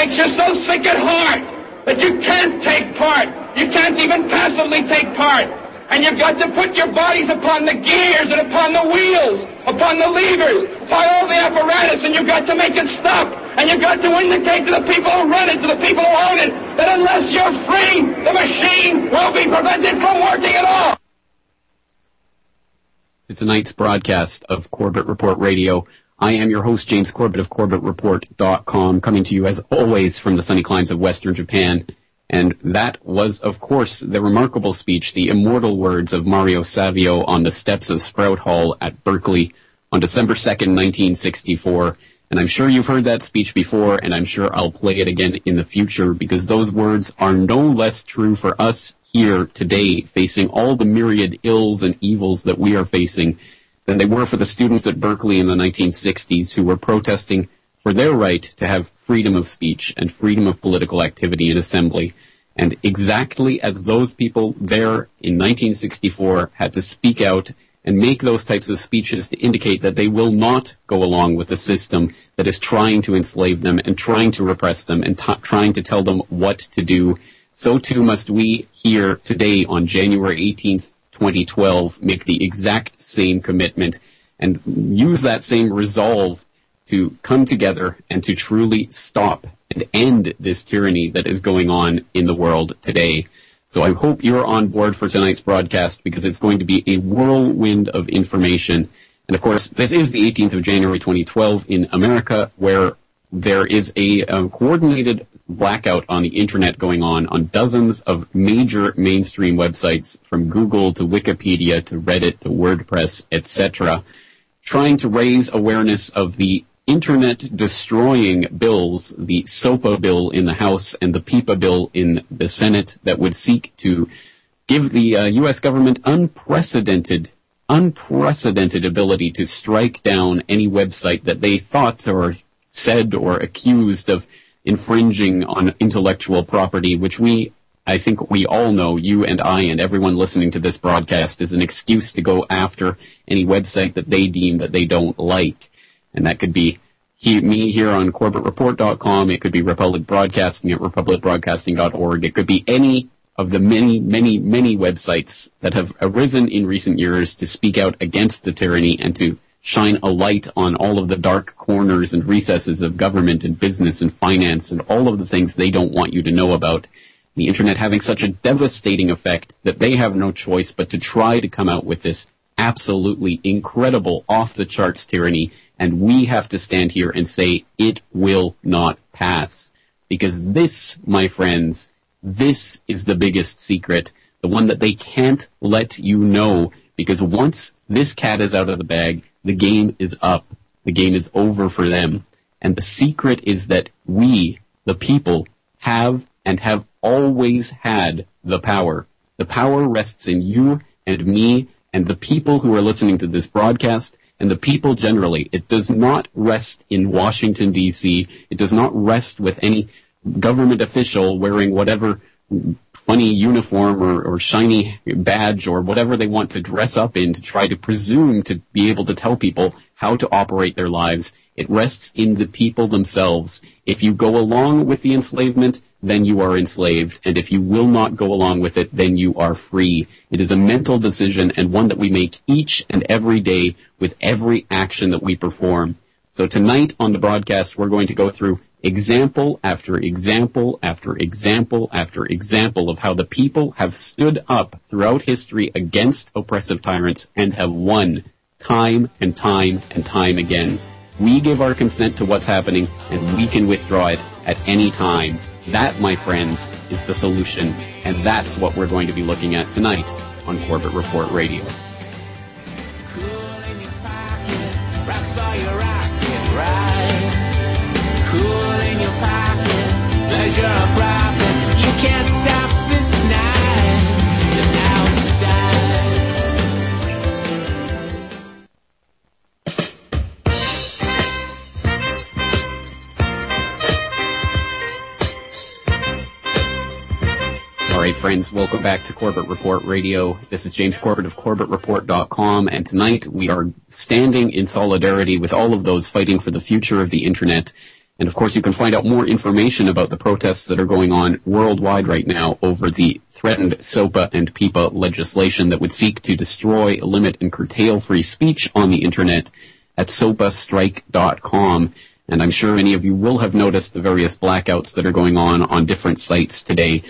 makes you so sick at heart that you can't take part. You can't even passively take part. And you've got to put your bodies upon the gears and upon the wheels, upon the levers, all the apparatus, and you've got to make it stop. And you've got to indicate to the people who run it, to the people who own it, that unless you're free, the machine will be prevented from working at all. To tonight's broadcast of Corbett Report Radio. I am your host, James Corbett of CorbettReport.com, coming to you as always from the sunny climes of Western Japan. And that was, of course, the remarkable speech, the immortal words of Mario Savio on the steps of Sproul Hall at Berkeley on December 2nd, 1964. And I'm sure you've heard that speech before, and I'm sure I'll play it again in the future because those words are no less true for us here today, facing all the myriad ills and evils that we are facing than they were for the students at Berkeley in the 1960s who were protesting for their right to have freedom of speech and freedom of political activity and assembly. And exactly as those people there in 1964 had to speak out and make those types of speeches to indicate that they will not go along with a system that is trying to enslave them and trying to repress them and t- trying to tell them what to do, so too must we here today on January 18th, 2012, make the exact same commitment and use that same resolve to come together and to truly stop and end this tyranny that is going on in the world today. So I hope you're on board for tonight's broadcast because it's going to be a whirlwind of information. And of course, this is the 18th of January 2012 in America where there is a um, coordinated blackout on the internet going on on dozens of major mainstream websites from Google to Wikipedia to Reddit to WordPress, etc., trying to raise awareness of the internet destroying bills, the SOPA bill in the House and the PIPA bill in the Senate that would seek to give the uh, U.S. government unprecedented, unprecedented ability to strike down any website that they thought or said or accused of infringing on intellectual property, which we I think we all know, you and I and everyone listening to this broadcast, is an excuse to go after any website that they deem that they don't like. And that could be he, me here on CorbettReport.com. It could be Republic Broadcasting at RepublicBroadcasting.org. It could be any of the many, many, many websites that have arisen in recent years to speak out against the tyranny and to shine a light on all of the dark corners and recesses of government and business and finance and all of the things they don't want you to know about. The internet having such a devastating effect that they have no choice but to try to come out with this absolutely incredible off the charts tyranny and we have to stand here and say it will not pass. Because this, my friends, this is the biggest secret, the one that they can't let you know, because once this cat is out of the bag, the game is up. The game is over for them. And the secret is that we, the people, have and have always had the power. The power rests in you and me and the people who are listening to this broadcast and the people generally. It does not rest in Washington, D.C. It does not rest with any government official wearing whatever funny uniform or, or shiny badge or whatever they want to dress up in to try to presume to be able to tell people how to operate their lives. It rests in the people themselves. If you go along with the enslavement, then you are enslaved. And if you will not go along with it, then you are free. It is a mental decision and one that we make each and every day with every action that we perform. So tonight on the broadcast, we're going to go through example after example after example after example of how the people have stood up throughout history against oppressive tyrants and have won time and time and time again. We give our consent to what's happening and we can withdraw it at any time. That, my friends, is the solution, and that's what we're going to be looking at tonight on Corbett Report Radio. Outside. right, friends, welcome back to Corbett Report Radio. This is James Corbett of CorbettReport.com, and tonight we are standing in solidarity with all of those fighting for the future of the Internet. And of course, you can find out more information about the protests that are going on worldwide right now over the threatened SOPA and PIPA legislation that would seek to destroy, limit, and curtail free speech on the Internet at sopastrike.com. And I'm sure many of you will have noticed the various blackouts that are going on on different sites today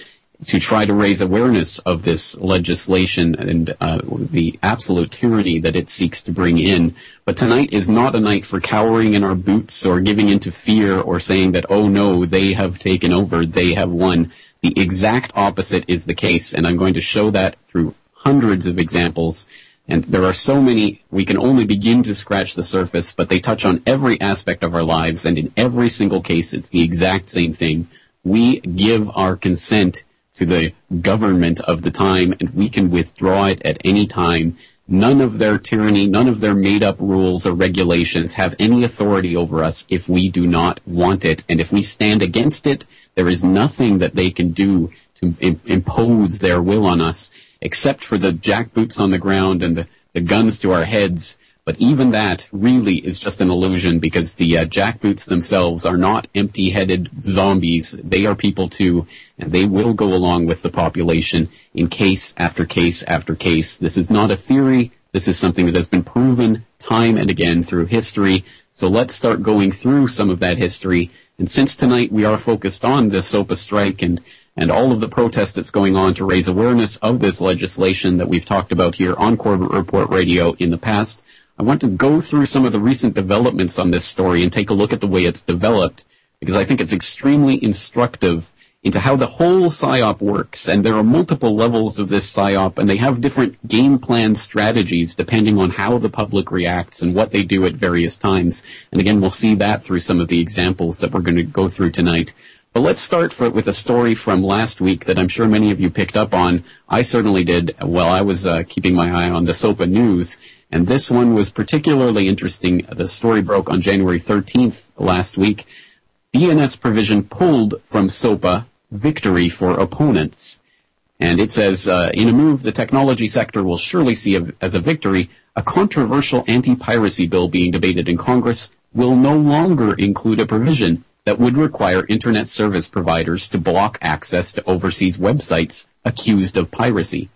to try to raise awareness of this legislation and uh, the absolute tyranny that it seeks to bring in. But tonight is not a night for cowering in our boots or giving into fear or saying that, oh no, they have taken over, they have won. The exact opposite is the case, and I'm going to show that through hundreds of examples and there are so many, we can only begin to scratch the surface, but they touch on every aspect of our lives, and in every single case, it's the exact same thing. We give our consent to the government of the time, and we can withdraw it at any time. None of their tyranny, none of their made up rules or regulations have any authority over us if we do not want it. And if we stand against it, there is nothing that they can do to Im- impose their will on us except for the jackboots on the ground and the, the guns to our heads. But even that really is just an illusion because the uh, jackboots themselves are not empty-headed zombies. They are people too, and they will go along with the population in case after case after case. This is not a theory. This is something that has been proven time and again through history. So let's start going through some of that history. And since tonight we are focused on the SOPA strike and and all of the protests that's going on to raise awareness of this legislation that we've talked about here on Corbett Report Radio in the past. I want to go through some of the recent developments on this story and take a look at the way it's developed because I think it's extremely instructive into how the whole PSYOP works. And there are multiple levels of this PSYOP and they have different game plan strategies depending on how the public reacts and what they do at various times. And again, we'll see that through some of the examples that we're going to go through tonight. But let's start for, with a story from last week that I'm sure many of you picked up on. I certainly did while I was uh, keeping my eye on the SOPA news. And this one was particularly interesting. The story broke on January 13th last week. DNS provision pulled from SOPA, victory for opponents. And it says, uh, in a move the technology sector will surely see a, as a victory, a controversial anti-piracy bill being debated in Congress will no longer include a provision that would require internet service providers to block access to overseas websites accused of piracy.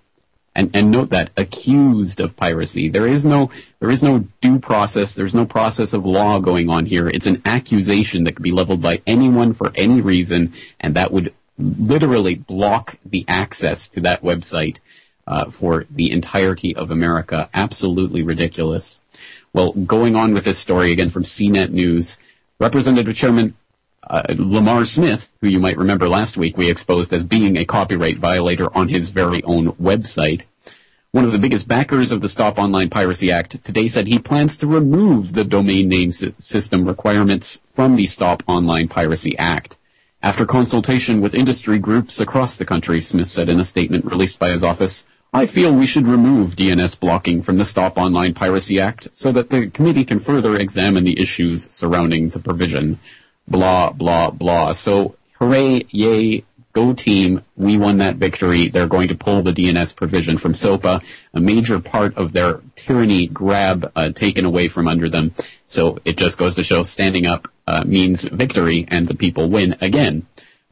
And, and note that accused of piracy. There is no there is no due process. There's no process of law going on here. It's an accusation that could be leveled by anyone for any reason, and that would literally block the access to that website uh, for the entirety of America. Absolutely ridiculous. Well, going on with this story again from CNET News, Representative Chairman uh, Lamar Smith, who you might remember last week we exposed as being a copyright violator on his very own website. One of the biggest backers of the Stop Online Piracy Act today said he plans to remove the domain name system requirements from the Stop Online Piracy Act. After consultation with industry groups across the country, Smith said in a statement released by his office, I feel we should remove DNS blocking from the Stop Online Piracy Act so that the committee can further examine the issues surrounding the provision blah, blah, blah. So hooray, yay, go team. We won that victory. They're going to pull the DNS provision from SOPA, a major part of their tyranny grab uh, taken away from under them. So it just goes to show standing up uh, means victory and the people win again.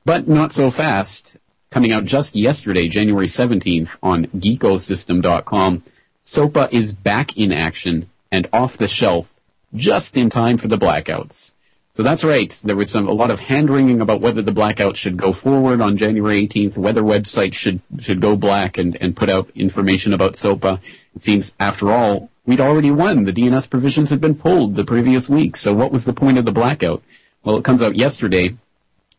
But not so fast. Coming out just yesterday, January 17th on geekosystem.com, SOPA is back in action and off the shelf just in time for the blackouts. So that's right. There was some a lot of hand wringing about whether the blackout should go forward on January 18th, whether websites should should go black and, and put out information about SOPA. It seems, after all, we'd already won. The DNS provisions had been pulled the previous week. So what was the point of the blackout? Well, it comes out yesterday.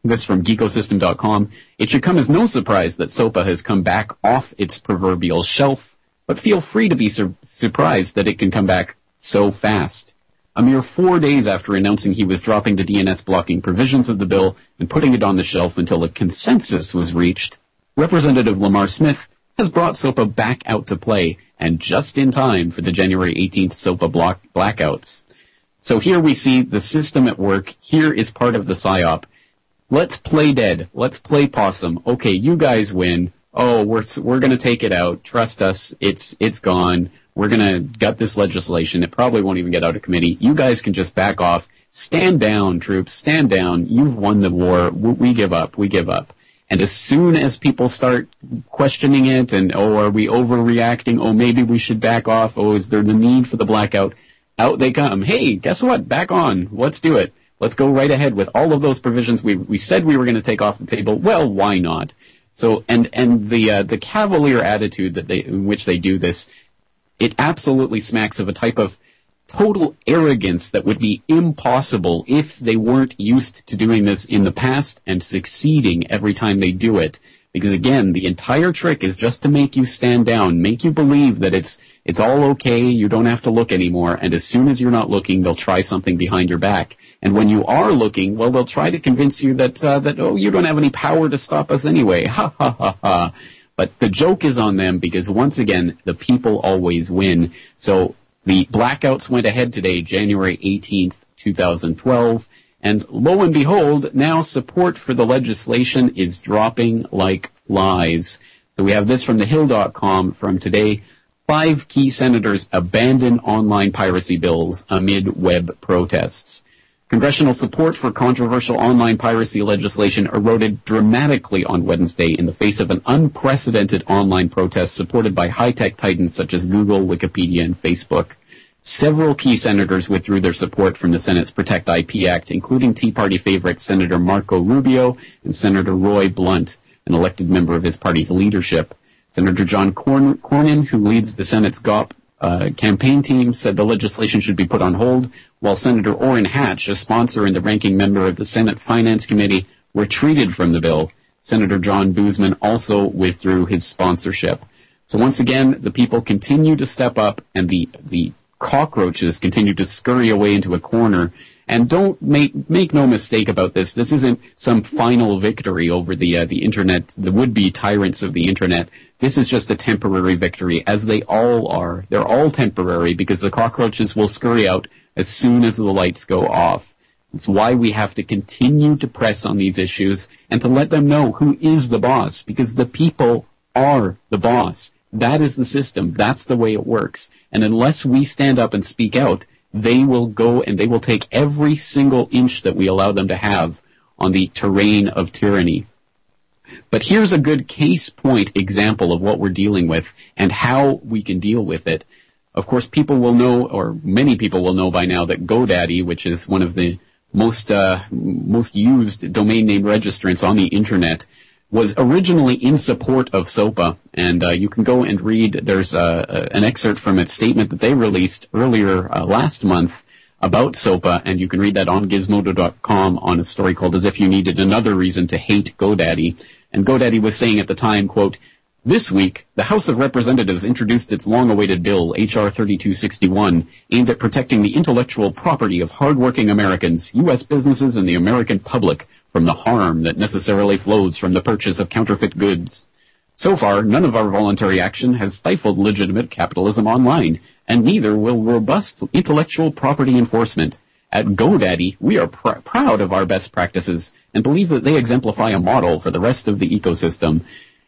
This from geekosystem.com. It should come as no surprise that SOPA has come back off its proverbial shelf, but feel free to be sur- surprised that it can come back so fast. A mere four days after announcing he was dropping the DNS blocking provisions of the bill and putting it on the shelf until a consensus was reached, Representative Lamar Smith has brought SOPA back out to play, and just in time for the January 18th SOPA block blackouts. So here we see the system at work. Here is part of the PSYOP. Let's play dead. Let's play possum. Okay, you guys win. oh, we're, we're to take it out. Trust us. It's, it's gone. We're going to gut this legislation. It probably won't even get out of committee. You guys can just back off. Stand down, troops. Stand down. You've won the war. We give up. We give up. And as soon as people start questioning it and, oh, are we overreacting? Oh, maybe we should back off. Oh, is there the need for the blackout? Out they come. Hey, guess what? Back on. Let's do it. Let's go right ahead with all of those provisions we, we said we were going to take off the table. Well, why not? So, and, and the, uh, the cavalier attitude that they, in which they do this, it absolutely smacks of a type of total arrogance that would be impossible if they weren't used to doing this in the past and succeeding every time they do it. Because again, the entire trick is just to make you stand down, make you believe that it's, it's all okay, you don't have to look anymore, and as soon as you're not looking, they'll try something behind your back. And when you are looking, well, they'll try to convince you that, uh, that, oh, you don't have any power to stop us anyway. Ha ha ha ha. But the joke is on them because once again, the people always win. So the blackouts went ahead today, January 18th, 2012. And lo and behold, now support for the legislation is dropping like flies. So we have this from thehill.com from today. Five key senators abandon online piracy bills amid web protests. Congressional support for controversial online piracy legislation eroded dramatically on Wednesday in the face of an unprecedented online protest supported by high-tech titans such as Google, Wikipedia, and Facebook. Several key senators withdrew their support from the Senate's Protect IP Act, including Tea Party favorite Senator Marco Rubio and Senator Roy Blunt, an elected member of his party's leadership. Senator John Cornyn, who leads the Senate's GOP uh, campaign team, said the legislation should be put on hold, while Senator Orrin Hatch, a sponsor and the ranking member of the Senate Finance Committee, retreated from the bill. Senator John Boozman also withdrew his sponsorship. So once again, the people continue to step up and the, the cockroaches continue to scurry away into a corner. And don't make make no mistake about this. This isn't some final victory over the uh, the internet, the would-be tyrants of the internet. This is just a temporary victory, as they all are. They're all temporary because the cockroaches will scurry out as soon as the lights go off. It's why we have to continue to press on these issues and to let them know who is the boss, because the people are the boss. That is the system. That's the way it works. And unless we stand up and speak out, they will go and they will take every single inch that we allow them to have on the terrain of tyranny. But here's a good case point example of what we're dealing with and how we can deal with it. Of course, people will know, or many people will know by now that GoDaddy, which is one of the most uh, most used domain name registrants on the internet, was originally in support of SOPA, and uh, you can go and read. There's uh, an excerpt from a statement that they released earlier uh, last month about SOPA, and you can read that on Gizmodo.com on a story called "As If You Needed Another Reason to Hate GoDaddy." And GoDaddy was saying at the time, "quote." This week, the House of Representatives introduced its long-awaited bill, H.R. 3261, aimed at protecting the intellectual property of hardworking Americans, U.S. businesses, and the American public from the harm that necessarily flows from the purchase of counterfeit goods. So far, none of our voluntary action has stifled legitimate capitalism online, and neither will robust intellectual property enforcement. At GoDaddy, we are pr- proud of our best practices and believe that they exemplify a model for the rest of the ecosystem,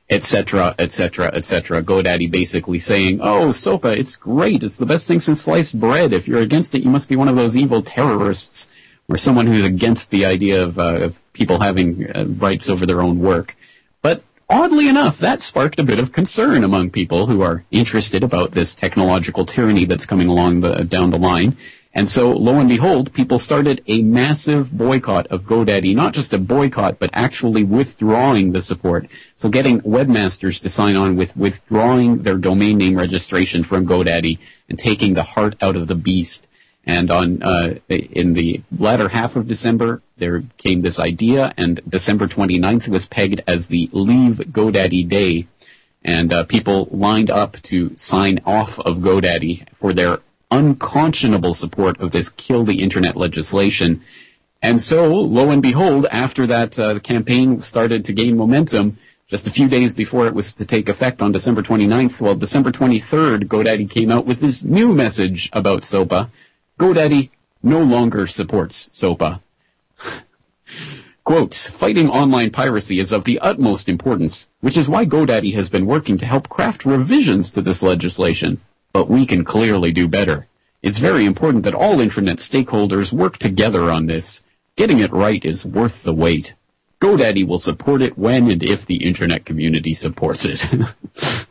etc., etc., etc. GoDaddy basically saying, "Oh, SOPA, it's great. It's the best thing since sliced bread. If you're against it, you must be one of those evil terrorists." or someone who's against the idea of, uh, of people having uh, rights over their own work. But oddly enough, that sparked a bit of concern among people who are interested about this technological tyranny that's coming along the, down the line. And so, lo and behold, people started a massive boycott of GoDaddy, not just a boycott, but actually withdrawing the support. So getting webmasters to sign on with withdrawing their domain name registration from GoDaddy and taking the heart out of the beast. And on uh, in the latter half of December, there came this idea, and December 29th was pegged as the Leave GoDaddy Day, and uh, people lined up to sign off of GoDaddy for their unconscionable support of this kill the internet legislation. And so, lo and behold, after that uh, campaign started to gain momentum, just a few days before it was to take effect on December 29th, well, December 23rd, GoDaddy came out with this new message about SOPA, GoDaddy no longer supports SOPA. Quote, fighting online piracy is of the utmost importance, which is why GoDaddy has been working to help craft revisions to this legislation. But we can clearly do better. It's very important that all internet stakeholders work together on this. Getting it right is worth the wait. GoDaddy will support it when and if the internet community supports it.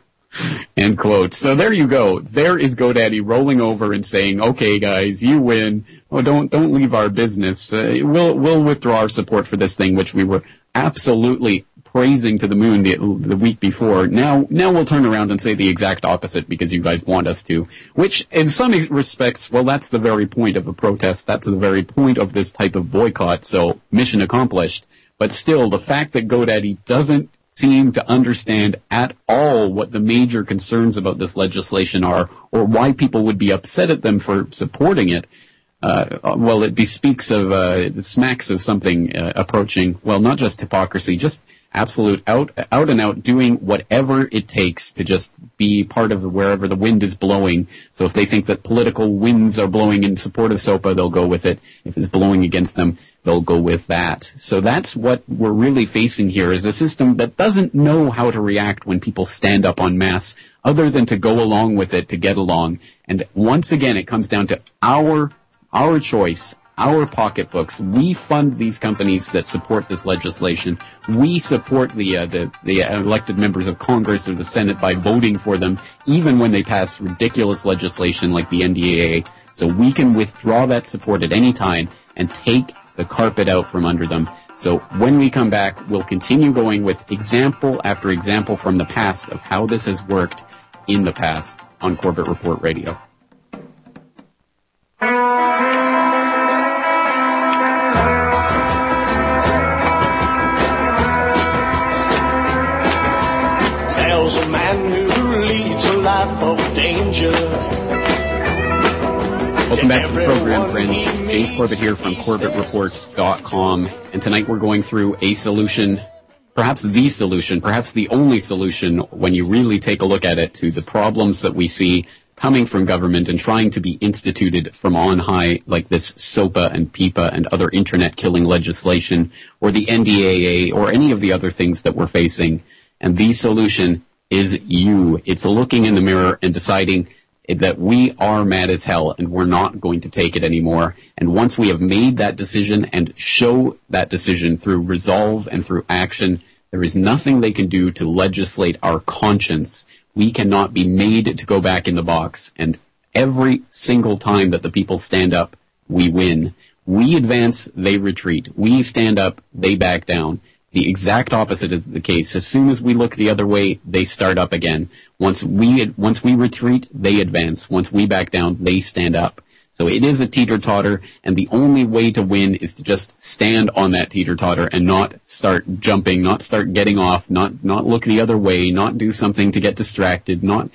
End quote. So there you go. There is GoDaddy rolling over and saying, "Okay, guys, you win. Oh, don't don't leave our business. Uh, we'll we'll withdraw our support for this thing, which we were absolutely praising to the moon the, the week before. Now now we'll turn around and say the exact opposite because you guys want us to. Which, in some respects, well, that's the very point of a protest. That's the very point of this type of boycott. So mission accomplished. But still, the fact that GoDaddy doesn't seem to understand at all what the major concerns about this legislation are or why people would be upset at them for supporting it. Uh, well, it bespeaks of, uh, it smacks of something uh, approaching, well, not just hypocrisy, just absolute out, out and out doing whatever it takes to just be part of wherever the wind is blowing. So if they think that political winds are blowing in support of SOPA, they'll go with it. If it's blowing against them, they'll go with that. So that's what we're really facing here is a system that doesn't know how to react when people stand up en masse other than to go along with it to get along. And once again, it comes down to our, our choice, our pocketbooks. We fund these companies that support this legislation. We support the, uh, the, the elected members of Congress or the Senate by voting for them, even when they pass ridiculous legislation like the NDAA. So we can withdraw that support at any time and take the carpet out from under them. So when we come back, we'll continue going with example after example from the past of how this has worked in the past on Corbett Report Radio. Life of danger. Welcome back to the program, friends. James Corbett here from CorbettReport.com. And tonight we're going through a solution, perhaps the solution, perhaps the only solution when you really take a look at it to the problems that we see coming from government and trying to be instituted from on high, like this SOPA and PIPA and other internet killing legislation, or the NDAA, or any of the other things that we're facing. And the solution is you. It's looking in the mirror and deciding that we are mad as hell and we're not going to take it anymore. And once we have made that decision and show that decision through resolve and through action, there is nothing they can do to legislate our conscience. We cannot be made to go back in the box. And every single time that the people stand up, we win. We advance, they retreat. We stand up, they back down. The exact opposite is the case. As soon as we look the other way, they start up again. Once we once we retreat, they advance. Once we back down, they stand up. So it is a teeter totter, and the only way to win is to just stand on that teeter totter and not start jumping, not start getting off, not not look the other way, not do something to get distracted, not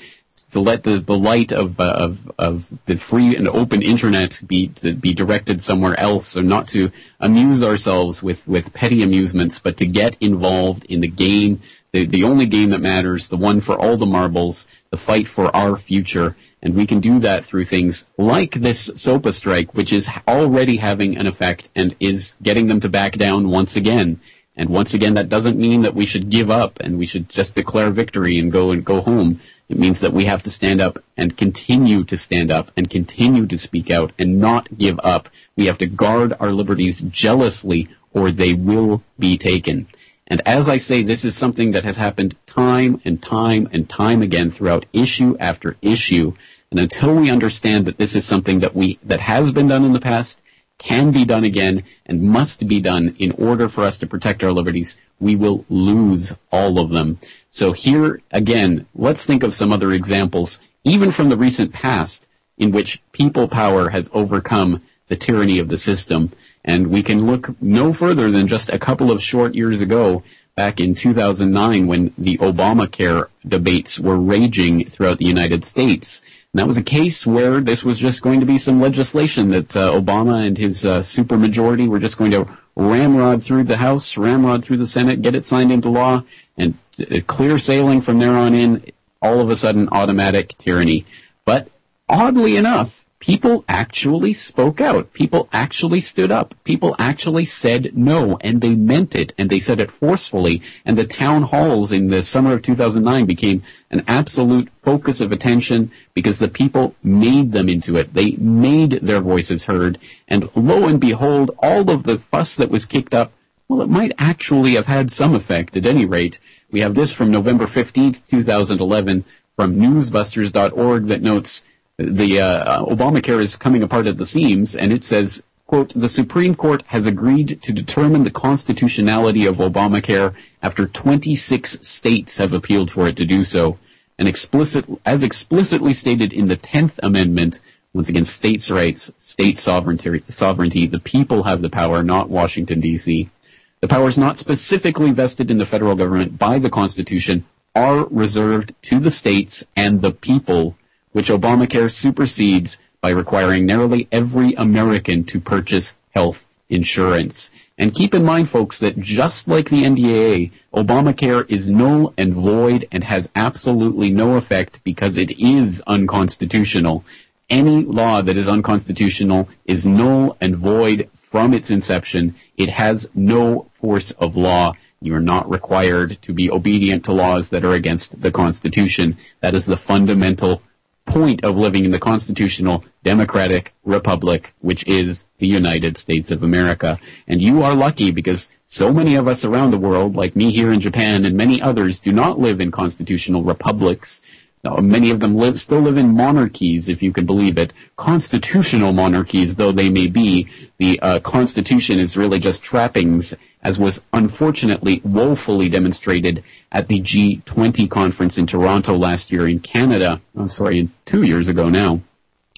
to let the, the light of, uh, of, of the free and open internet be, be directed somewhere else so not to amuse ourselves with, with petty amusements, but to get involved in the game, the, the only game that matters, the one for all the marbles, the fight for our future. And we can do that through things like this SOPA strike, which is already having an effect and is getting them to back down once again. And once again, that doesn't mean that we should give up and we should just declare victory and go and go home. It means that we have to stand up and continue to stand up and continue to speak out and not give up. We have to guard our liberties jealously or they will be taken. And as I say, this is something that has happened time and time and time again throughout issue after issue. And until we understand that this is something that we, that has been done in the past can be done again and must be done in order for us to protect our liberties, we will lose all of them. So here again, let's think of some other examples, even from the recent past, in which people power has overcome the tyranny of the system. And we can look no further than just a couple of short years ago, back in 2009, when the Obamacare debates were raging throughout the United States. That was a case where this was just going to be some legislation that uh, Obama and his uh, supermajority were just going to ramrod through the House, ramrod through the Senate, get it signed into law, and uh, clear sailing from there on in. All of a sudden, automatic tyranny. But oddly enough, people actually spoke out. People actually stood up. People actually said no, and they meant it, and they said it forcefully. And the town halls in the summer of 2009 became an absolute focus of attention because the people made them into it. They made their voices heard. And lo and behold, all of the fuss that was kicked up, well, it might actually have had some effect at any rate. We have this from November 15th, 2011 from newsbusters.org that notes the uh, Obamacare is coming apart at the seams, and it says, quote, the Supreme Court has agreed to determine the constitutionality of Obamacare after 26 states have appealed for it to do so. And explicit, as explicitly stated in the 10th Amendment, once again, states' rights, state sovereignty, sovereignty, the people have the power, not Washington, D.C. The powers not specifically vested in the federal government by the Constitution are reserved to the states and the people which Obamacare supersedes by requiring nearly every American to purchase health insurance. And keep in mind, folks, that just like the NDAA, Obamacare is null and void and has absolutely no effect because it is unconstitutional. Any law that is unconstitutional is null and void from its inception. It has no force of law. You are not required to be obedient to laws that are against the Constitution. That is the fundamental point of living in the constitutional democratic republic, which is the United States of America. And you are lucky because so many of us around the world, like me here in Japan and many others, do not live in constitutional republics. Many of them live, still live in monarchies, if you can believe it. Constitutional monarchies, though they may be, the uh, Constitution is really just trappings, as was unfortunately woefully demonstrated at the G20 conference in Toronto last year in Canada. I'm oh, sorry, two years ago now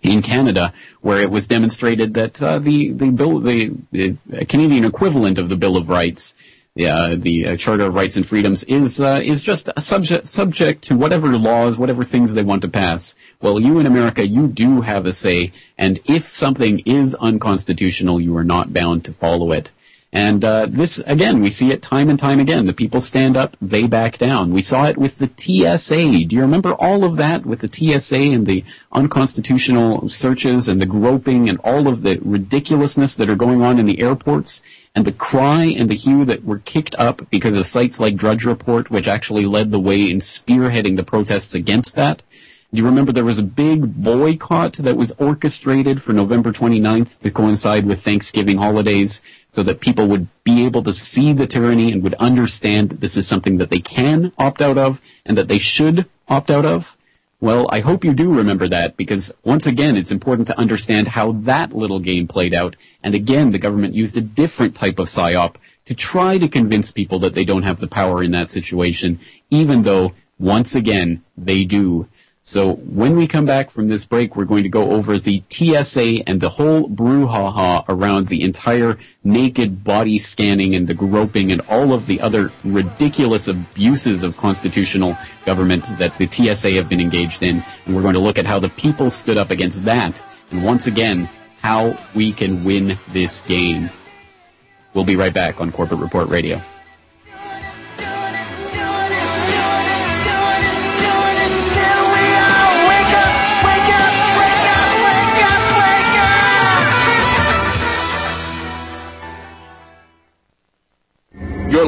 in Canada, where it was demonstrated that uh, the the bill, the, the, Canadian equivalent of the Bill of Rights uh, the uh, Charter of Rights and Freedoms is uh, is just subject subject to whatever laws, whatever things they want to pass. Well, you in America, you do have a say, and if something is unconstitutional, you are not bound to follow it. And uh, this, again, we see it time and time again. The people stand up, they back down. We saw it with the TSA. Do you remember all of that with the TSA and the unconstitutional searches and the groping and all of the ridiculousness that are going on in the airports? And the cry and the hue that were kicked up because of sites like Drudge Report, which actually led the way in spearheading the protests against that. Do you remember there was a big boycott that was orchestrated for November 29th to coincide with Thanksgiving holidays so that people would be able to see the tyranny and would understand that this is something that they can opt out of and that they should opt out of? Well, I hope you do remember that because once again, it's important to understand how that little game played out. And again, the government used a different type of psyop to try to convince people that they don't have the power in that situation, even though once again, they do. So when we come back from this break, we're going to go over the TSA and the whole brouhaha around the entire naked body scanning and the groping and all of the other ridiculous abuses of constitutional government that the TSA have been engaged in. And we're going to look at how the people stood up against that. And once again, how we can win this game. We'll be right back on Corbett Report Radio.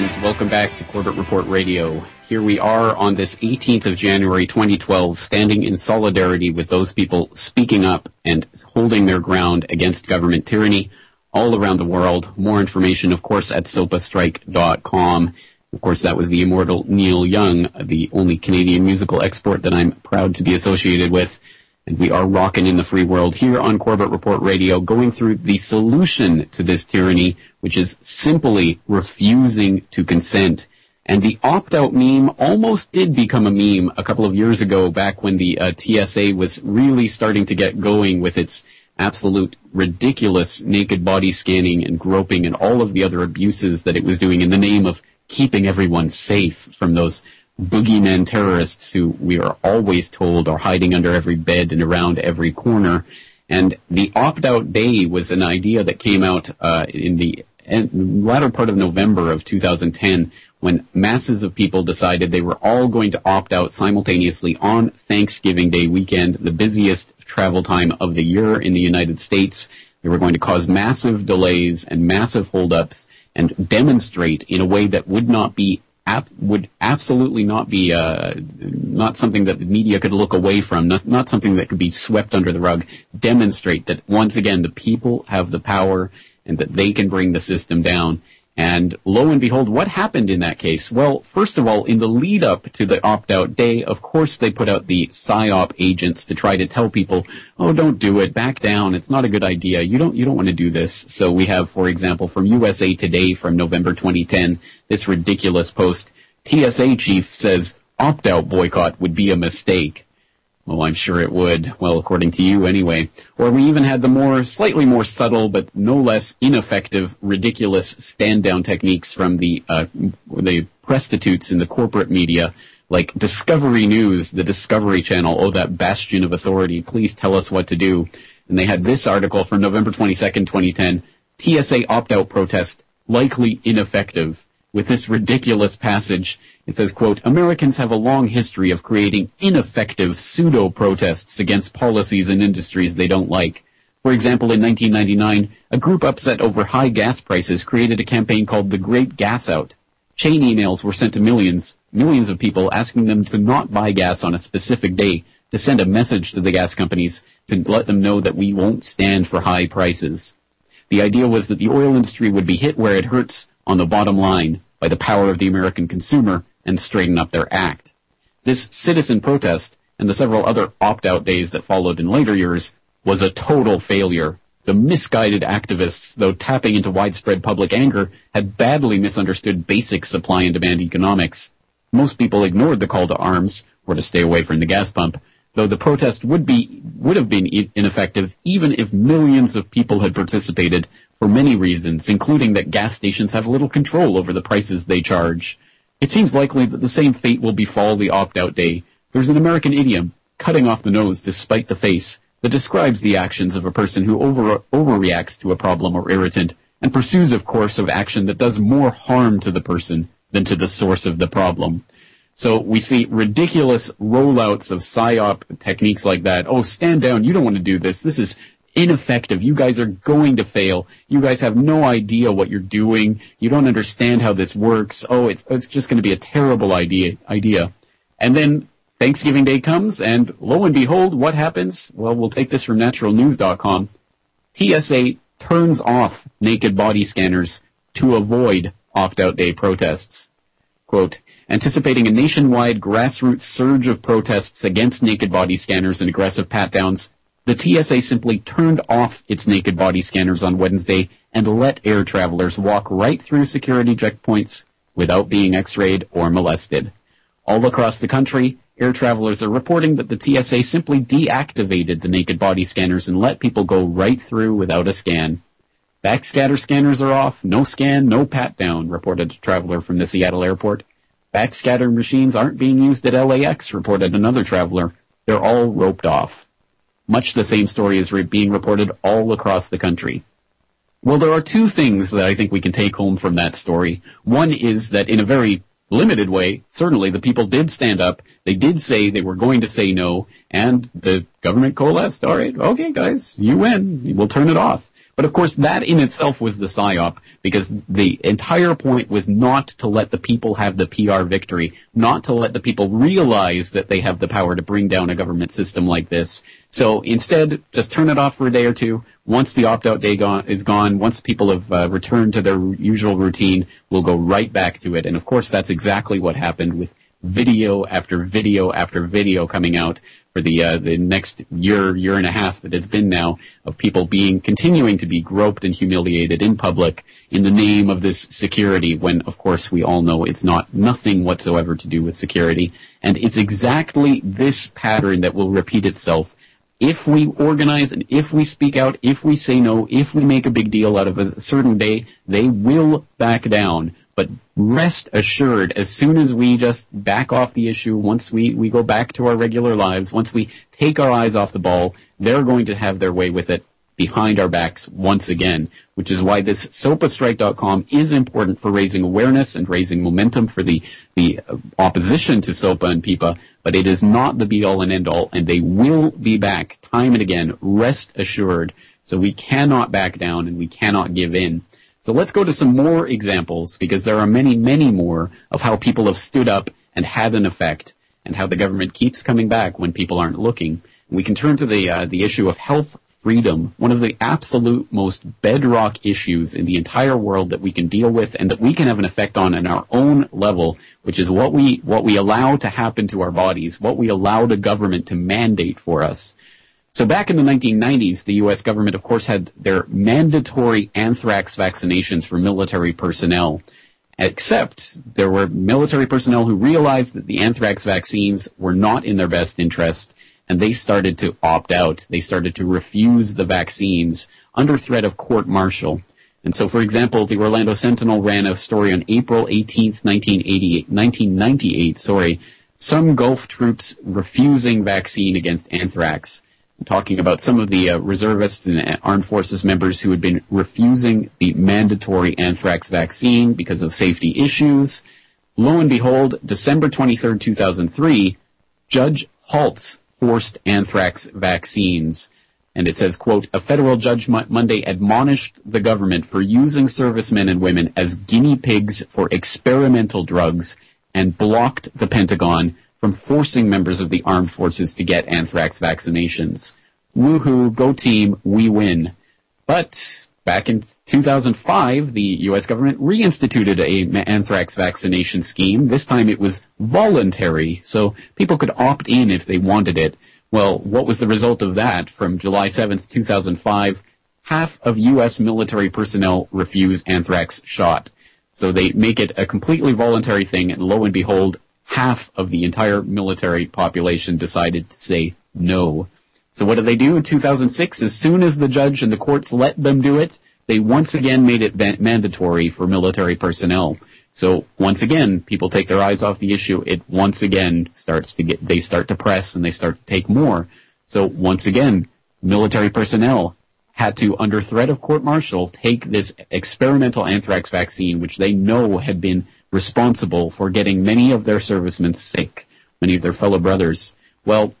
Friends. Welcome back to Corbett Report Radio. Here we are on this 18th of January 2012, standing in solidarity with those people speaking up and holding their ground against government tyranny all around the world. More information, of course, at sopastrike.com. Of course, that was the immortal Neil Young, the only Canadian musical export that I'm proud to be associated with. And we are rocking in the free world here on Corbett Report Radio, going through the solution to this tyranny, which is simply refusing to consent. And the opt-out meme almost did become a meme a couple of years ago, back when the uh, TSA was really starting to get going with its absolute ridiculous naked body scanning and groping and all of the other abuses that it was doing in the name of keeping everyone safe from those boogeyman terrorists who we are always told are hiding under every bed and around every corner. And the opt-out day was an idea that came out uh, in the latter part of November of 2010 when masses of people decided they were all going to opt out simultaneously on Thanksgiving Day weekend, the busiest travel time of the year in the United States. They were going to cause massive delays and massive holdups and demonstrate in a way that would not be would absolutely not be uh, not something that the media could look away from, not, not something that could be swept under the rug. Demonstrate that once again the people have the power and that they can bring the system down. And lo and behold, what happened in that case? Well, first of all, in the lead up to the opt-out day, of course they put out the PSYOP agents to try to tell people, oh, don't do it, back down, it's not a good idea, you don't, you don't want to do this. So we have, for example, from USA Today from November 2010, this ridiculous post, TSA chief says opt-out boycott would be a mistake. Well, I'm sure it would. Well, according to you anyway. Or we even had the more, slightly more subtle, but no less ineffective, ridiculous stand down techniques from the, uh, the prostitutes in the corporate media, like Discovery News, the Discovery Channel, oh, that bastion of authority, please tell us what to do. And they had this article from November 22nd, 2010, TSA opt-out protest likely ineffective with this ridiculous passage. It says, quote, Americans have a long history of creating ineffective pseudo-protests against policies and industries they don't like. For example, in 1999, a group upset over high gas prices created a campaign called the Great Gas Out. Chain emails were sent to millions, millions of people asking them to not buy gas on a specific day to send a message to the gas companies to let them know that we won't stand for high prices. The idea was that the oil industry would be hit where it hurts on the bottom line by the power of the American consumer and straighten up their act. This citizen protest and the several other opt-out days that followed in later years was a total failure. The misguided activists, though tapping into widespread public anger, had badly misunderstood basic supply and demand economics. Most people ignored the call to arms, or to stay away from the gas pump, though the protest would be, would have been ineffective even if millions of people had participated for many reasons, including that gas stations have little control over the prices they charge. It seems likely that the same fate will befall the opt-out day. There's an American idiom, cutting off the nose to spite the face, that describes the actions of a person who over, overreacts to a problem or irritant and pursues a course of action that does more harm to the person than to the source of the problem. So we see ridiculous rollouts of PSYOP techniques like that. Oh, stand down. You don't want to do this. This is ineffective. You guys are going to fail. You guys have no idea what you're doing. You don't understand how this works. Oh, it's, it's just going to be a terrible idea, idea. And then Thanksgiving Day comes and lo and behold, what happens? Well, we'll take this from naturalnews.com. TSA turns off naked body scanners to avoid opt-out day protests. Quote, anticipating a nationwide grassroots surge of protests against naked body scanners and aggressive pat-downs, the TSA simply turned off its naked body scanners on Wednesday and let air travelers walk right through security checkpoints without being x-rayed or molested. All across the country, air travelers are reporting that the TSA simply deactivated the naked body scanners and let people go right through without a scan. Backscatter scanners are off, no scan, no pat down, reported a traveler from the Seattle airport. Backscatter machines aren't being used at LAX, reported another traveler. They're all roped off. Much the same story is re- being reported all across the country. Well, there are two things that I think we can take home from that story. One is that in a very limited way, certainly the people did stand up. They did say they were going to say no, and the government coalesced. All right, okay, guys, you win. We'll turn it off. But of course, that in itself was the psyop because the entire point was not to let the people have the PR victory, not to let the people realize that they have the power to bring down a government system like this. So instead, just turn it off for a day or two. Once the opt-out day is gone, once people have uh, returned to their usual routine, we'll go right back to it. And of course, that's exactly what happened with video after video after video coming out for the uh, the next year year and a half that it's been now of people being continuing to be groped and humiliated in public in the name of this security when of course we all know it's not nothing whatsoever to do with security and it's exactly this pattern that will repeat itself if we organize and if we speak out, if we say no, if we make a big deal out of a certain day, they will back down. But rest assured, as soon as we just back off the issue, once we, we go back to our regular lives, once we take our eyes off the ball, they're going to have their way with it behind our backs once again, which is why this SOPAstrike.com is important for raising awareness and raising momentum for the, the opposition to SOPA and PIPA, but it is not the be all and end all, and they will be back time and again, rest assured. So we cannot back down and we cannot give in. So let's go to some more examples because there are many, many more of how people have stood up and had an effect and how the government keeps coming back when people aren't looking. We can turn to the, uh, the issue of health freedom, one of the absolute most bedrock issues in the entire world that we can deal with and that we can have an effect on in our own level, which is what we, what we allow to happen to our bodies, what we allow the government to mandate for us. So back in the 1990s, the U.S. government, of course, had their mandatory anthrax vaccinations for military personnel. Except there were military personnel who realized that the anthrax vaccines were not in their best interest, and they started to opt out. They started to refuse the vaccines under threat of court martial. And so, for example, the Orlando Sentinel ran a story on April 18th, 1988, 1998, sorry, some Gulf troops refusing vaccine against anthrax talking about some of the uh, reservists and armed forces members who had been refusing the mandatory anthrax vaccine because of safety issues. Lo and behold, December 23rd, 2003, Judge halts forced anthrax vaccines. And it says, quote, a federal judge Monday admonished the government for using servicemen and women as guinea pigs for experimental drugs and blocked the Pentagon from forcing members of the armed forces to get anthrax vaccinations. Woohoo, go team, we win. But back in 2005, the U.S. government reinstituted a anthrax vaccination scheme. This time it was voluntary, so people could opt in if they wanted it. Well, what was the result of that? From July 7th, 2005, half of U.S. military personnel refuse anthrax shot. So they make it a completely voluntary thing, and lo and behold, half of the entire military population decided to say no. So what did they do in 2006? As soon as the judge and the courts let them do it, they once again made it mandatory for military personnel. So once again, people take their eyes off the issue. It once again starts to get, they start to press and they start to take more. So once again, military personnel had to, under threat of court martial, take this experimental anthrax vaccine, which they know had been responsible for getting many of their servicemen sick, many of their fellow brothers. Well,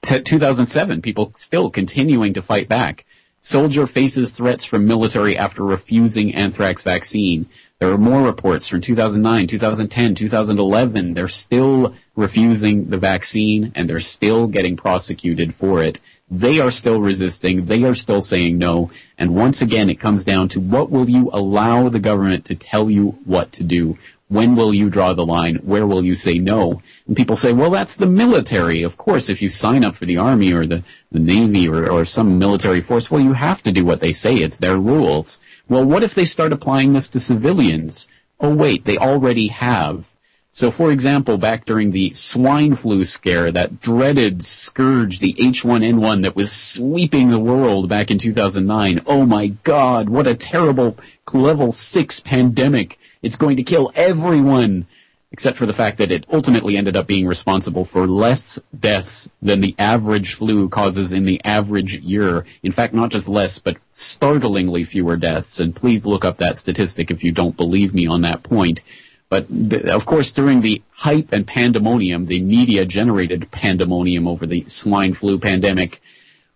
t- 2007, people still continuing to fight back. Soldier faces threats from military after refusing anthrax vaccine. There are more reports from 2009, 2010, 2011. They're still refusing the vaccine and they're still getting prosecuted for it. They are still resisting. They are still saying no. And once again, it comes down to what will you allow the government to tell you what to do? When will you draw the line? Where will you say no? And people say, well, that's the military. Of course, if you sign up for the army or the, the navy or, or some military force, well, you have to do what they say. It's their rules. Well, what if they start applying this to civilians? Oh, wait, they already have. So, for example, back during the swine flu scare, that dreaded scourge, the H1N1 that was sweeping the world back in 2009, oh my god, what a terrible level 6 pandemic. It's going to kill everyone, except for the fact that it ultimately ended up being responsible for less deaths than the average flu causes in the average year. In fact, not just less, but startlingly fewer deaths. And please look up that statistic if you don't believe me on that point. But of course, during the hype and pandemonium, the media generated pandemonium over the swine flu pandemic,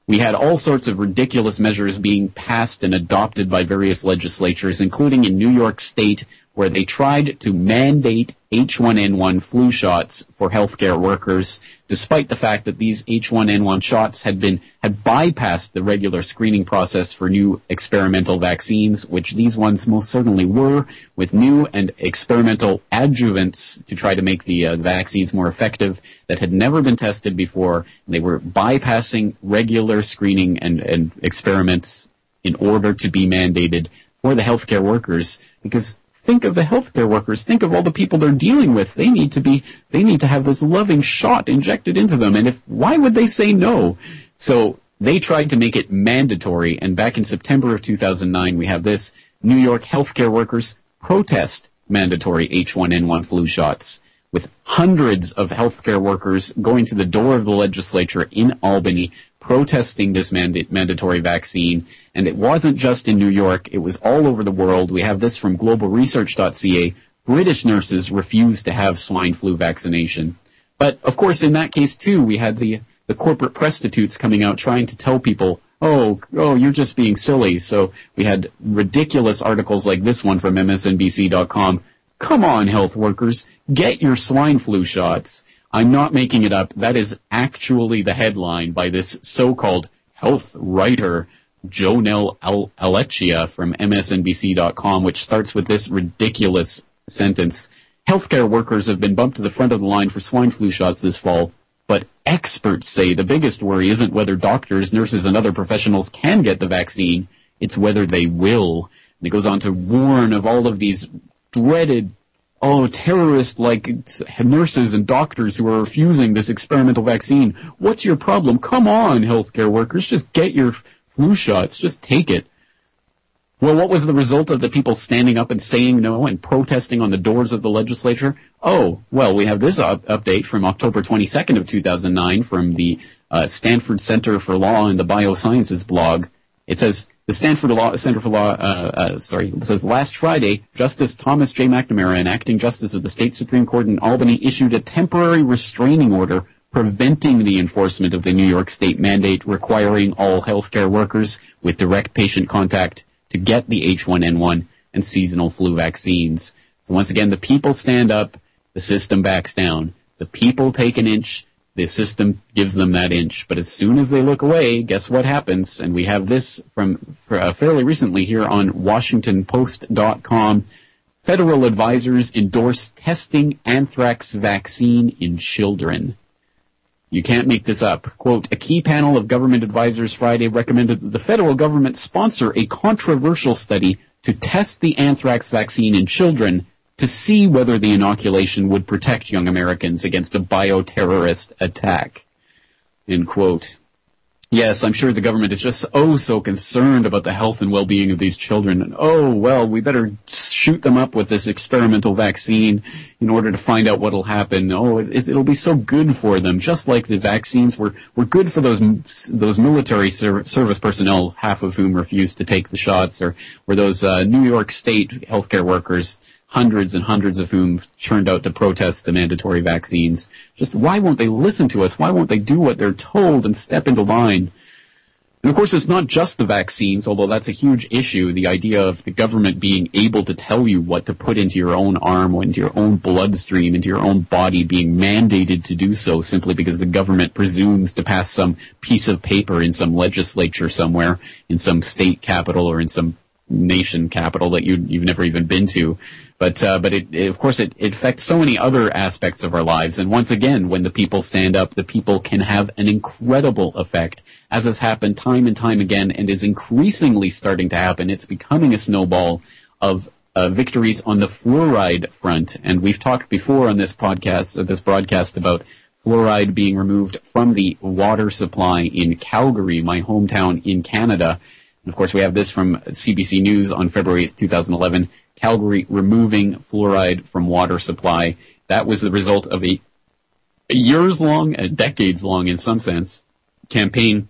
we had all sorts of ridiculous measures being passed and adopted by various legislatures, including in New York State, where they tried to mandate H1N1 flu shots for healthcare workers, despite the fact that these H1N1 shots had been had bypassed the regular screening process for new experimental vaccines, which these ones most certainly were, with new and experimental adjuvants to try to make the uh, vaccines more effective that had never been tested before. They were bypassing regular screening and, and experiments in order to be mandated for the healthcare workers because think of the healthcare workers. Think of all the people they're dealing with. They need to be, they need to have this loving shot injected into them. And if, why would they say no? So they tried to make it mandatory. And back in September of 2009, we have this New York healthcare workers protest mandatory H1N1 flu shots with hundreds of healthcare workers going to the door of the legislature in Albany protesting this manda- mandatory vaccine. And it wasn't just in New York, it was all over the world. We have this from globalresearch.ca. British nurses refused to have swine flu vaccination. But of course, in that case too, we had the, the corporate prostitutes coming out trying to tell people, oh, oh, you're just being silly. So we had ridiculous articles like this one from MSNBC.com. Come on, health workers, get your swine flu shots. I'm not making it up. That is actually the headline by this so-called health writer, Jonel Al- from MSNBC.com, which starts with this ridiculous sentence. Healthcare workers have been bumped to the front of the line for swine flu shots this fall, but experts say the biggest worry isn't whether doctors, nurses, and other professionals can get the vaccine, it's whether they will. And it goes on to warn of all of these dreaded oh, terrorists like nurses and doctors who are refusing this experimental vaccine. What's your problem? Come on, healthcare workers, just get your flu shots. Just take it. Well, what was the result of the people standing up and saying no and protesting on the doors of the legislature? Oh, well, we have this up- update from October 22nd of 2009 from the uh, Stanford Center for Law and the Biosciences blog. It says the Stanford Law, Center for Law, uh, uh, sorry, it says last Friday, Justice Thomas J. McNamara, an acting justice of the state Supreme Court in Albany, issued a temporary restraining order preventing the enforcement of the New York State mandate requiring all healthcare workers with direct patient contact to get the H1N1 and seasonal flu vaccines. So once again, the people stand up, the system backs down. The people take an inch, the system gives them that inch. But as soon as they look away, guess what happens? And we have this from uh, fairly recently here on WashingtonPost.com. Federal advisors endorse testing anthrax vaccine in children. You can't make this up. Quote, a key panel of government advisors Friday recommended that the federal government sponsor a controversial study to test the anthrax vaccine in children to see whether the inoculation would protect young Americans against a bioterrorist attack. End quote. Yes, I'm sure the government is just oh so concerned about the health and well-being of these children. And oh well, we better shoot them up with this experimental vaccine in order to find out what'll happen. Oh, it, will be so good for them, just like the vaccines were were good for those those military ser- service personnel, half of whom refused to take the shots, or were those uh, New York State healthcare workers hundreds and hundreds of whom turned out to protest the mandatory vaccines. Just why won't they listen to us? Why won't they do what they're told and step into line? And of course, it's not just the vaccines, although that's a huge issue. The idea of the government being able to tell you what to put into your own arm, into your own bloodstream, into your own body, being mandated to do so simply because the government presumes to pass some piece of paper in some legislature somewhere, in some state capital or in some nation capital that you, you've never even been to. But uh, but it, it, of course it, it affects so many other aspects of our lives. And once again, when the people stand up, the people can have an incredible effect, as has happened time and time again, and is increasingly starting to happen. It's becoming a snowball of uh, victories on the fluoride front. And we've talked before on this podcast, uh, this broadcast about fluoride being removed from the water supply in Calgary, my hometown in Canada. And of course, we have this from CBC News on February 8th, 2011. Calgary removing fluoride from water supply. That was the result of a, years long, a decades long in some sense, campaign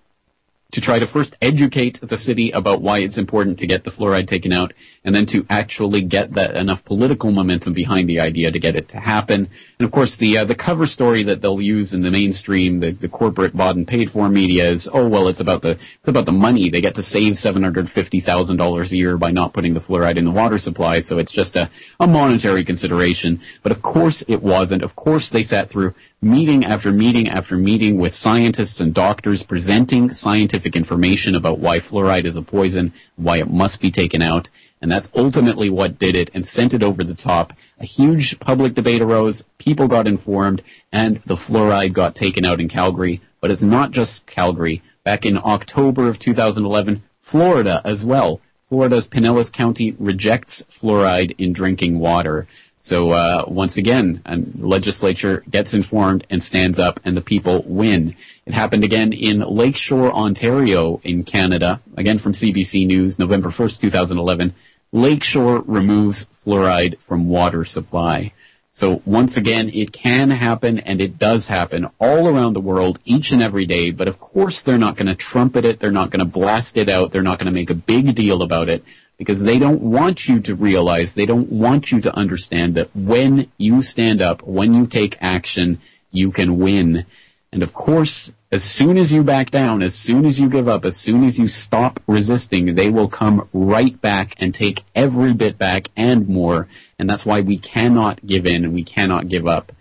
to try to first educate the city about why it's important to get the fluoride taken out, and then to actually get that enough political momentum behind the idea to get it to happen. And of course, the uh, the cover story that they'll use in the mainstream, the, the corporate bought and paid for media is, oh well, it's about the it's about the money they get to save seven hundred fifty thousand dollars a year by not putting the fluoride in the water supply. So it's just a, a monetary consideration. But of course, it wasn't. Of course, they sat through meeting after meeting after meeting with scientists and doctors presenting scientific information about why fluoride is a poison, why it must be taken out. And that's ultimately what did it and sent it over the top. A huge public debate arose, people got informed, and the fluoride got taken out in Calgary. But it's not just Calgary. Back in October of 2011, Florida as well. Florida's Pinellas County rejects fluoride in drinking water. So uh, once again, legislature gets informed and stands up, and the people win. It happened again in Lakeshore, Ontario, in Canada. Again from CBC News, November 1st, 2011. Lakeshore removes fluoride from water supply. So once again, it can happen and it does happen all around the world each and every day. But of course, they're not going to trumpet it. They're not going to blast it out. They're not going to make a big deal about it because they don't want you to realize, they don't want you to understand that when you stand up, when you take action, you can win. And of course, as soon as you back down, as soon as you give up, as soon as you stop resisting, they will come right back and take every bit back and more. And that's why we cannot give in and we cannot give up.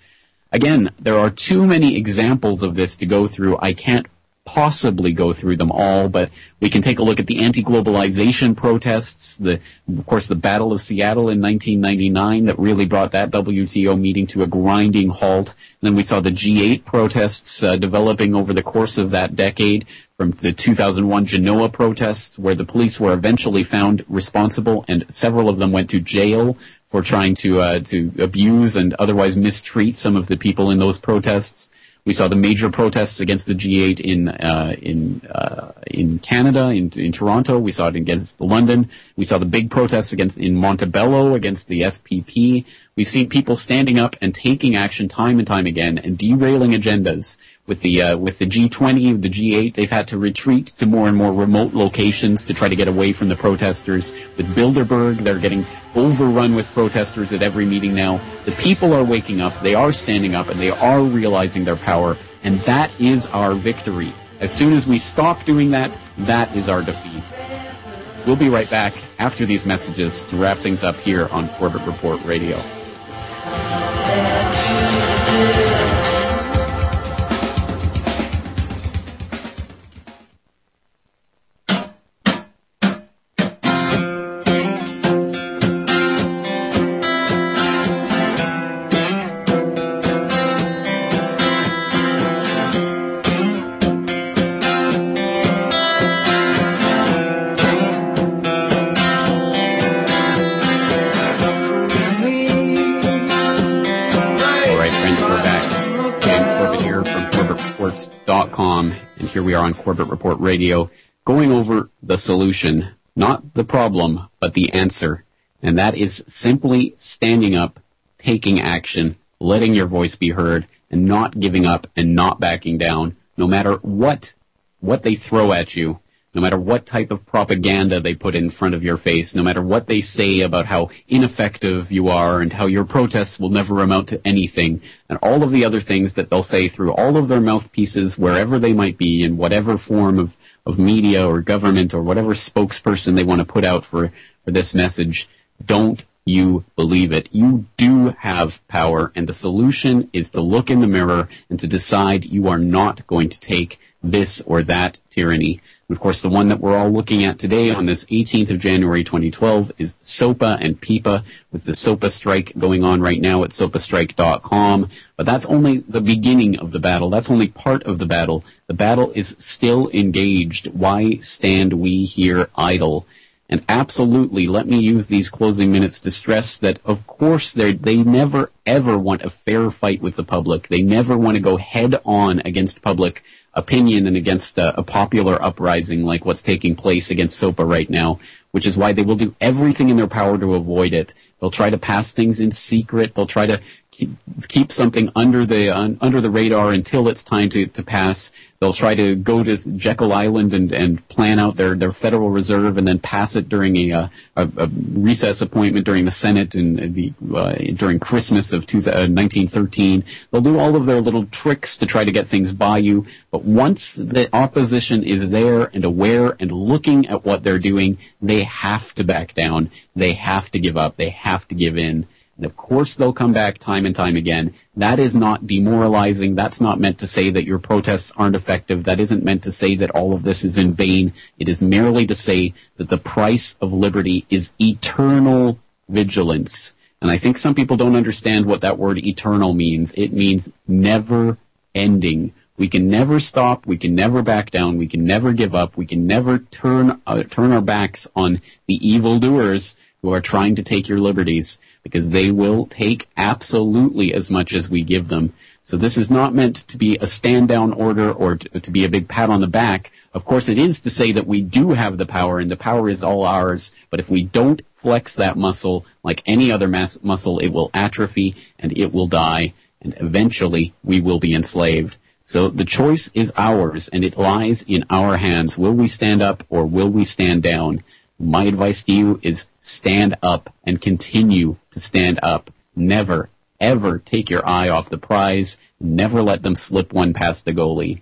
Again, there are too many examples of this to go through. I can't possibly go through them all, but we can take a look at the anti-globalization protests, the, of course, the Battle of Seattle in 1999 that really brought that WTO meeting to a grinding halt. And then we saw the G8 protests uh, developing over the course of that decade from the 2001 Genoa protests where the police were eventually found responsible and several of them went to jail for trying to uh, to abuse and otherwise mistreat some of the people in those protests. We saw the major protests against the G8 in uh, in uh, in Canada, in, in Toronto. We saw it against London. We saw the big protests against in Montebello against the SPP. We've seen people standing up and taking action time and time again and derailing agendas with the uh, with the G20, the G8, they've had to retreat to more and more remote locations to try to get away from the protesters. With Bilderberg, they're getting overrun with protesters at every meeting now. The people are waking up, they are standing up, and they are realizing their power, and that is our victory. As soon as we stop doing that, that is our defeat. We'll be right back after these messages to wrap things up here on Corbett Report Radio. On Corbett Report Radio, going over the solution, not the problem, but the answer. And that is simply standing up, taking action, letting your voice be heard, and not giving up and not backing down, no matter what, what they throw at you no matter what type of propaganda they put in front of your face, no matter what they say about how ineffective you are and how your protests will never amount to anything, and all of the other things that they'll say through all of their mouthpieces, wherever they might be, in whatever form of, of media or government or whatever spokesperson they want to put out for, for this message, don't you believe it. You do have power, and the solution is to look in the mirror and to decide you are not going to take this or that tyranny. Of course, the one that we're all looking at today on this 18th of January 2012 is SOPA and PIPA with the SOPA strike going on right now at sopastrike.com. But that's only the beginning of the battle. That's only part of the battle. The battle is still engaged. Why stand we here idle? And absolutely, let me use these closing minutes to stress that, of course, they never ever want a fair fight with the public. They never want to go head on against public opinion and against a, a popular uprising like what's taking place against SOPA right now, which is why they will do everything in their power to avoid it. They'll try to pass things in secret. They'll try to keep, keep something under the uh, under the radar until it's time to, to pass. They'll try to go to Jekyll Island and, and plan out their, their Federal Reserve and then pass it during a, a, a recess appointment during the Senate and the, uh, during Christmas of two, uh, 1913. They'll do all of their little tricks to try to get things by you. But once the opposition is there and aware and looking at what they're doing, they have to back down. They have to give up. They have to give in. And of course they'll come back time and time again. That is not demoralizing. That's not meant to say that your protests aren't effective. That isn't meant to say that all of this is in vain. It is merely to say that the price of liberty is eternal vigilance. And I think some people don't understand what that word eternal means. It means never ending. We can never stop. We can never back down. We can never give up. We can never turn uh, turn our backs on the evildoers who are trying to take your liberties because they will take absolutely as much as we give them. So this is not meant to be a stand down order or to, to, be a big pat on the back. Of course, it is to say that we do have the power and the power is all ours. But if we don't flex that muscle like any other muscle, it will atrophy and it will die. And eventually we will be enslaved. So the choice is ours and it lies in our hands. Will we stand up or will we stand down? my advice to you is stand up and continue to stand up. Never, ever take your eye off the prize. Never let them slip one past the goalie.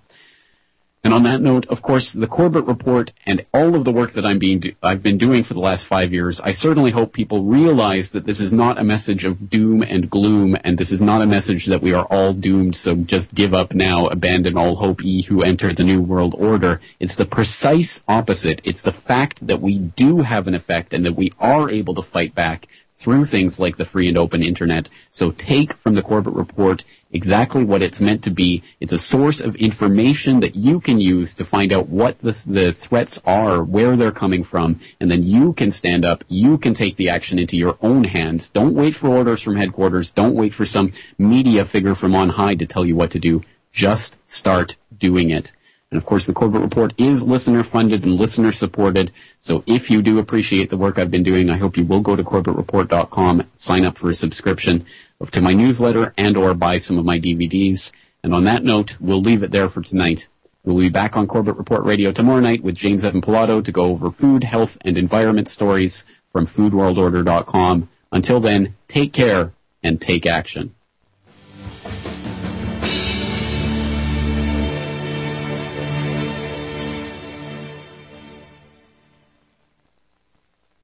And on that note, of course, the Corbett Report and all of the work that I'm being do- I've been doing for the last five years, I certainly hope people realize that this is not a message of doom and gloom, and this is not a message that we are all doomed, so just give up now, abandon all hope, ye who enter the New World Order. It's the precise opposite. It's the fact that we do have an effect and that we are able to fight back through things like the free and open internet. So take from the Corbett Report exactly what it's meant to be. It's a source of information that you can use to find out what the, the threats are, where they're coming from, and then you can stand up, you can take the action into your own hands. Don't wait for orders from headquarters. Don't wait for some media figure from on high to tell you what to do. Just start doing it. And of course, the Corbett Report is listener funded and listener supported. So if you do appreciate the work I've been doing, I hope you will go to corbettreport.com, sign up for a subscription to my newsletter and or buy some of my DVDs. And on that note, we'll leave it there for tonight. We'll be back on Corbett Report Radio tomorrow night with James Evan Pilato to go over food, health, and environment stories from foodworldorder.com. Until then, take care and take action.